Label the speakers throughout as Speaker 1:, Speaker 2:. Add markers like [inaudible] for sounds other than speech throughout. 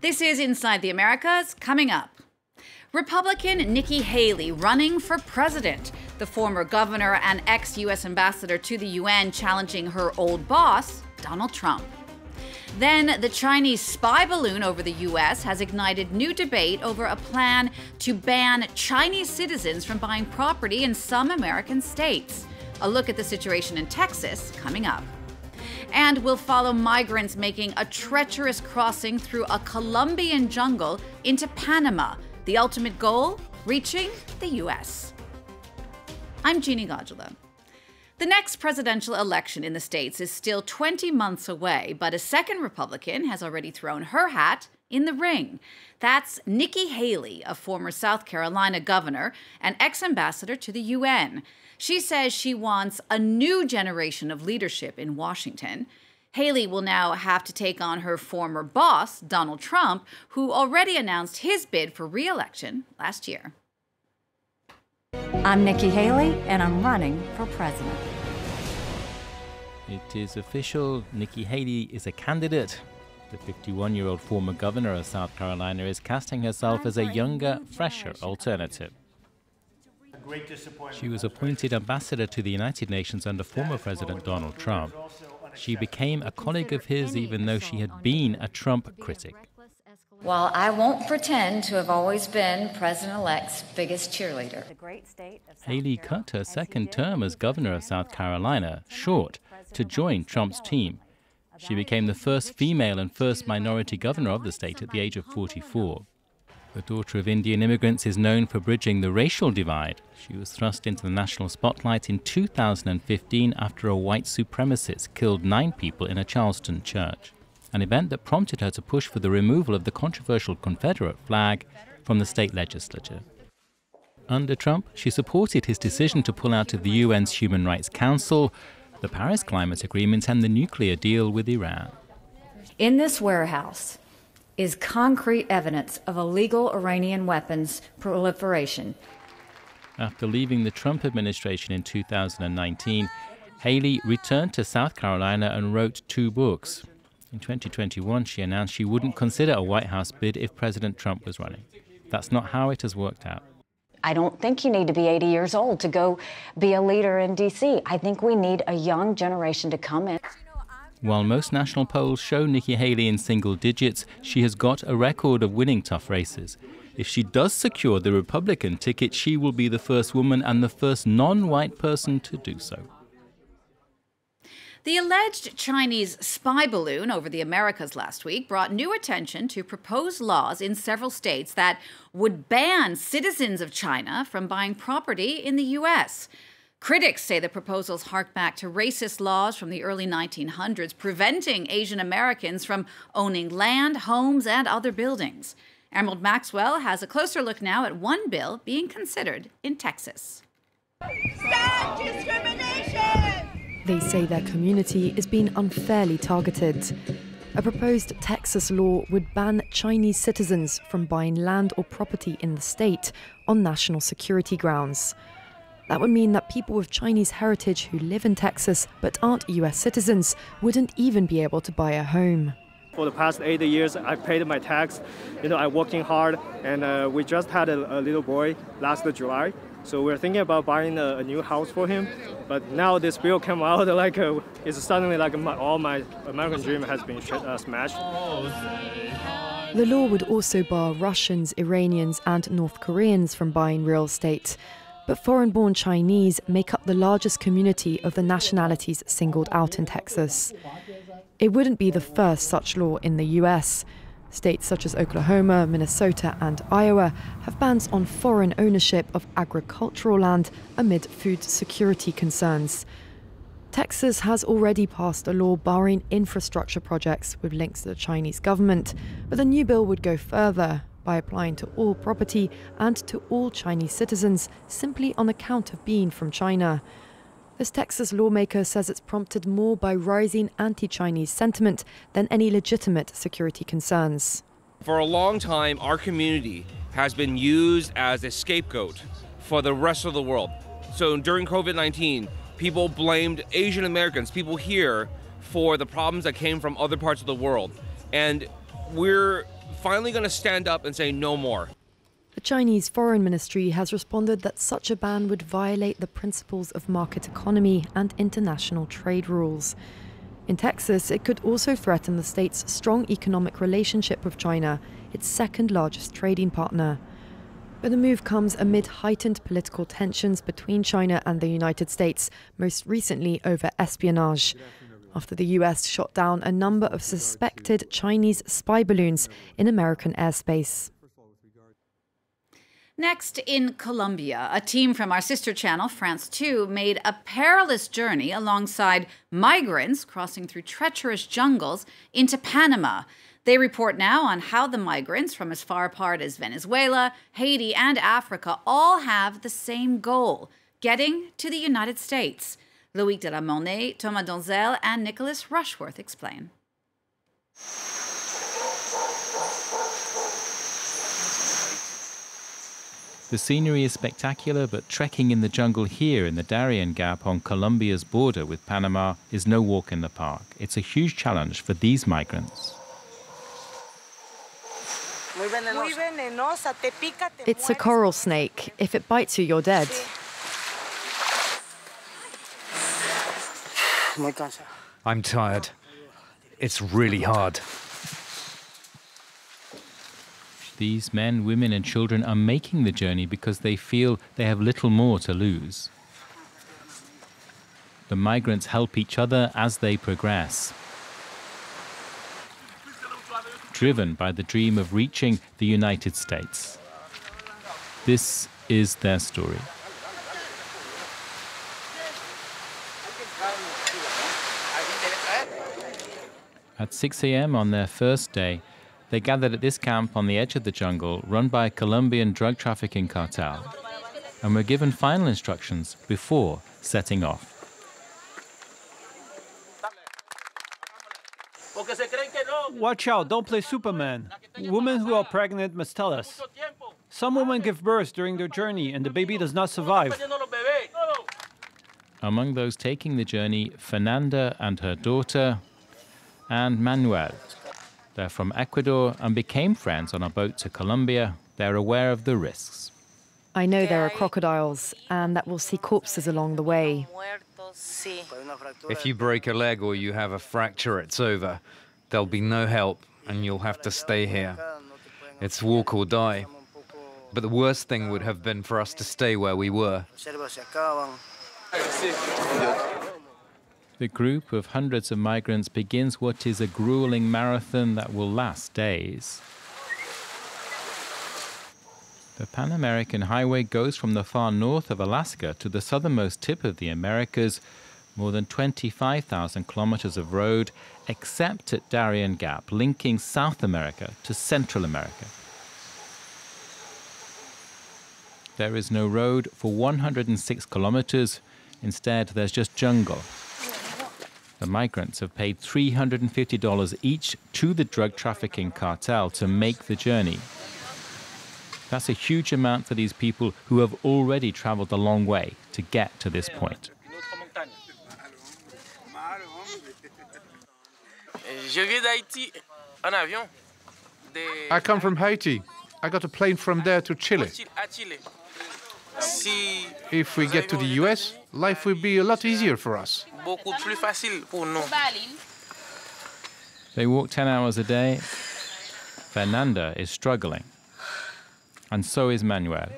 Speaker 1: This is Inside the Americas, coming up. Republican Nikki Haley running for president. The former governor and ex U.S. ambassador to the UN challenging her old boss, Donald Trump. Then, the Chinese spy balloon over the U.S. has ignited new debate over a plan to ban Chinese citizens from buying property in some American states. A look at the situation in Texas coming up. And we'll follow migrants making a treacherous crossing through a Colombian jungle into Panama. The ultimate goal? Reaching the U.S. I'm Genie Godula. The next presidential election in the States is still 20 months away, but a second Republican has already thrown her hat in the ring. That's Nikki Haley, a former South Carolina governor and ex ambassador to the UN. She says she wants a new generation of leadership in Washington. Haley will now have to take on her former boss, Donald Trump, who already announced his bid for re election last year.
Speaker 2: I'm Nikki Haley, and I'm running for president.
Speaker 3: It is official. Nikki Haley is a candidate. The 51 year old former governor of South Carolina is casting herself as a younger, fresher alternative. She was appointed ambassador to the United Nations under former President Donald Trump. She became a colleague of his even though she had been a Trump critic.
Speaker 2: While I won't pretend to have always been President elect's biggest cheerleader,
Speaker 3: Haley cut her second term as governor of South Carolina short to join Trump's team. She became the first female and first minority governor of the state at the age of 44. The daughter of Indian immigrants is known for bridging the racial divide. She was thrust into the national spotlight in 2015 after a white supremacist killed nine people in a Charleston church, an event that prompted her to push for the removal of the controversial Confederate flag from the state legislature. Under Trump, she supported his decision to pull out of the UN's Human Rights Council, the Paris Climate Agreement, and the nuclear deal with Iran.
Speaker 2: In this warehouse, is concrete evidence of illegal Iranian weapons proliferation.
Speaker 3: After leaving the Trump administration in 2019, Haley returned to South Carolina and wrote two books. In 2021, she announced she wouldn't consider a White House bid if President Trump was running. That's not how it has worked out.
Speaker 4: I don't think you need to be 80 years old to go be a leader in D.C. I think we need a young generation to come in.
Speaker 3: While most national polls show Nikki Haley in single digits, she has got a record of winning tough races. If she does secure the Republican ticket, she will be the first woman and the first non white person to do so.
Speaker 1: The alleged Chinese spy balloon over the Americas last week brought new attention to proposed laws in several states that would ban citizens of China from buying property in the U.S. Critics say the proposals hark back to racist laws from the early 1900s preventing Asian Americans from owning land, homes, and other buildings. Emerald Maxwell has a closer look now at one bill being considered in Texas.
Speaker 5: Stop discrimination!
Speaker 6: They say their community is being unfairly targeted. A proposed Texas law would ban Chinese citizens from buying land or property in the state on national security grounds. That would mean that people with Chinese heritage who live in Texas but aren't US citizens wouldn't even be able to buy a home.
Speaker 7: For the past eight years, I paid my tax. You know, I'm working hard, and uh, we just had a, a, little boy last July. So we're thinking about buying a, a, new house for him. But now this bill came [laughs] out, like uh, it's suddenly like my, all my American dream has been uh, smashed.
Speaker 6: The law would also bar Russians, Iranians, and North Koreans from buying real estate but foreign born Chinese make up the largest community of the nationalities singled out in Texas. It wouldn't be the first such law in the US. States such as Oklahoma, Minnesota, and Iowa have bans on foreign ownership of agricultural land amid food security concerns. Texas has already passed a law barring infrastructure projects with links to the Chinese government, but the new bill would go further by applying to all property and to all Chinese citizens simply on account of being from China. This Texas lawmaker says it's prompted more by rising anti Chinese sentiment than any legitimate security concerns.
Speaker 8: For a long time, our community has been used as a scapegoat for the rest of the world. So during COVID 19, people blamed Asian Americans, people here, for the problems that came from other parts of the world. And we're finally going to stand up and say no more.
Speaker 6: The Chinese Foreign Ministry has responded that such a ban would violate the principles of market economy and international trade rules. In Texas, it could also threaten the state's strong economic relationship with China, its second largest trading partner. But the move comes amid heightened political tensions between China and the United States, most recently over espionage. After the US shot down a number of suspected Chinese spy balloons in American airspace.
Speaker 1: Next, in Colombia, a team from our sister channel, France 2, made a perilous journey alongside migrants crossing through treacherous jungles into Panama. They report now on how the migrants from as far apart as Venezuela, Haiti, and Africa all have the same goal getting to the United States. Loïc de La Mornais, Thomas Donzel, and Nicholas Rushworth explain.
Speaker 3: The scenery is spectacular, but trekking in the jungle here in the Darien Gap on Colombia's border with Panama is no walk in the park. It's a huge challenge for these migrants.
Speaker 6: It's a coral snake. If it bites you, you're dead.
Speaker 9: I'm tired. It's really hard.
Speaker 3: These men, women, and children are making the journey because they feel they have little more to lose. The migrants help each other as they progress. Driven by the dream of reaching the United States. This is their story. At 6 a.m. on their first day, they gathered at this camp on the edge of the jungle run by a Colombian drug trafficking cartel and were given final instructions before setting off.
Speaker 10: Watch out, don't play Superman. Women who are pregnant must tell us. Some women give birth during their journey and the baby does not survive.
Speaker 3: Among those taking the journey, Fernanda and her daughter, and Manuel, they're from Ecuador and became friends on a boat to Colombia. They're aware of the risks.
Speaker 6: I know there are crocodiles and that we'll see corpses along the way.
Speaker 9: If you break a leg or you have a fracture, it's over. There'll be no help and you'll have to stay here. It's walk or die. But the worst thing would have been for us to stay where we were.
Speaker 3: The group of hundreds of migrants begins what is a grueling marathon that will last days. The Pan American Highway goes from the far north of Alaska to the southernmost tip of the Americas, more than 25,000 kilometers of road, except at Darien Gap, linking South America to Central America. There is no road for 106 kilometers. Instead, there's just jungle. The migrants have paid $350 each to the drug trafficking cartel to make the journey. That's a huge amount for these people who have already traveled a long way to get to this point.
Speaker 11: I come from Haiti. I got a plane from there to Chile. If we get to the US, life will be a lot easier for us.
Speaker 3: They walk 10 hours a day. Fernanda is struggling. And so is Manuel.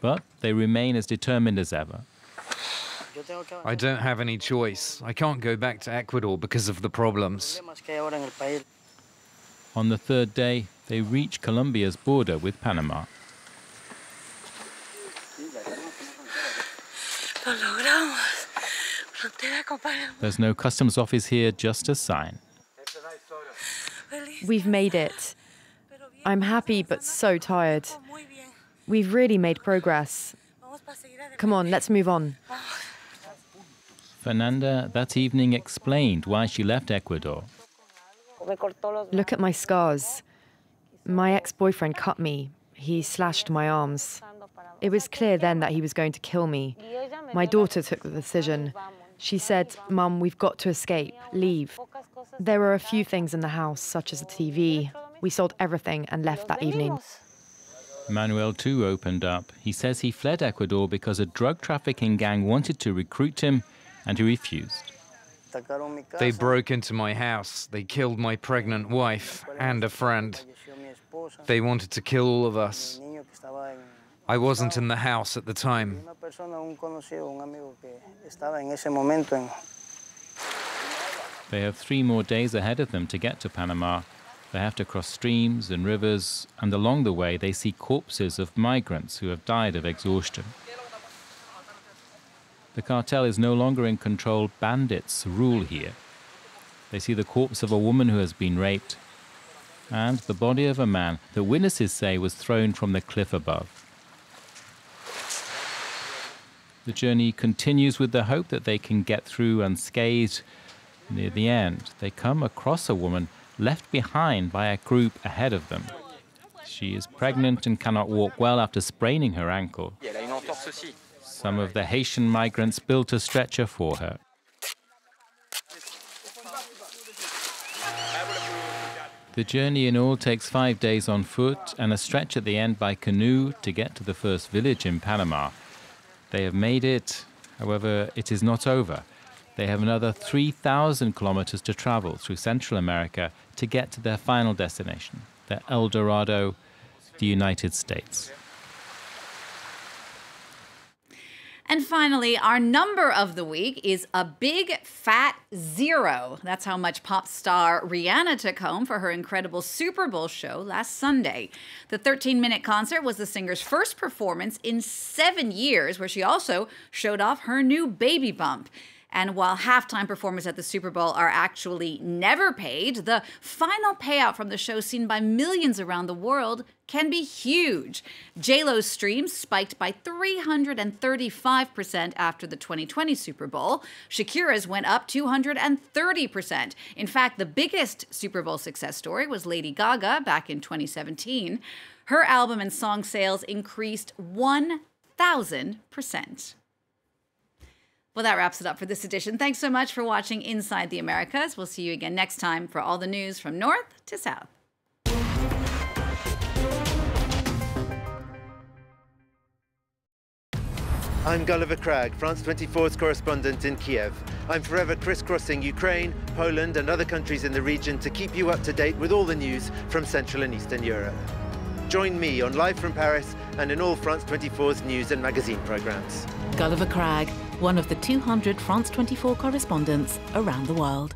Speaker 3: But they remain as determined as ever.
Speaker 9: I don't have any choice. I can't go back to Ecuador because of the problems.
Speaker 3: On the third day, they reach Colombia's border with Panama. There's no customs office here, just a sign.
Speaker 6: We've made it. I'm happy but so tired. We've really made progress. Come on, let's move on.
Speaker 3: Fernanda that evening explained why she left Ecuador.
Speaker 6: Look at my scars. My ex boyfriend cut me. He slashed my arms. It was clear then that he was going to kill me. My daughter took the decision. She said, Mum, we've got to escape, leave. There were a few things in the house, such as a TV. We sold everything and left that evening.
Speaker 3: Manuel too opened up. He says he fled Ecuador because a drug trafficking gang wanted to recruit him and he refused.
Speaker 9: They broke into my house. They killed my pregnant wife and a friend. They wanted to kill all of us. I wasn't in the house at the time.
Speaker 3: They have three more days ahead of them to get to Panama. They have to cross streams and rivers, and along the way they see corpses of migrants who have died of exhaustion. The cartel is no longer in control, bandits rule here. They see the corpse of a woman who has been raped, and the body of a man that witnesses say was thrown from the cliff above. The journey continues with the hope that they can get through unscathed. Near the end, they come across a woman left behind by a group ahead of them. She is pregnant and cannot walk well after spraining her ankle. Some of the Haitian migrants built a stretcher for her. The journey in all takes five days on foot and a stretch at the end by canoe to get to the first village in Panama. They have made it, however, it is not over. They have another 3,000 kilometers to travel through Central America to get to their final destination, the El Dorado, the United States.
Speaker 1: And finally, our number of the week is a big fat zero. That's how much pop star Rihanna took home for her incredible Super Bowl show last Sunday. The 13 minute concert was the singer's first performance in seven years, where she also showed off her new baby bump. And while halftime performers at the Super Bowl are actually never paid, the final payout from the show seen by millions around the world can be huge. JLo's streams spiked by 335% after the 2020 Super Bowl. Shakira's went up 230%. In fact, the biggest Super Bowl success story was Lady Gaga back in 2017. Her album and song sales increased 1,000%. Well, that wraps it up for this edition. Thanks so much for watching Inside the Americas. We'll see you again next time for all the news from north to south.
Speaker 12: I'm Gulliver Cragg, France 24's correspondent in Kiev. I'm forever crisscrossing Ukraine, Poland, and other countries in the region to keep you up to date with all the news from Central and Eastern Europe. Join me on Live from Paris and in all France 24's news and magazine programs.
Speaker 13: Gulliver Cragg, one of the 200 France 24 correspondents around the world.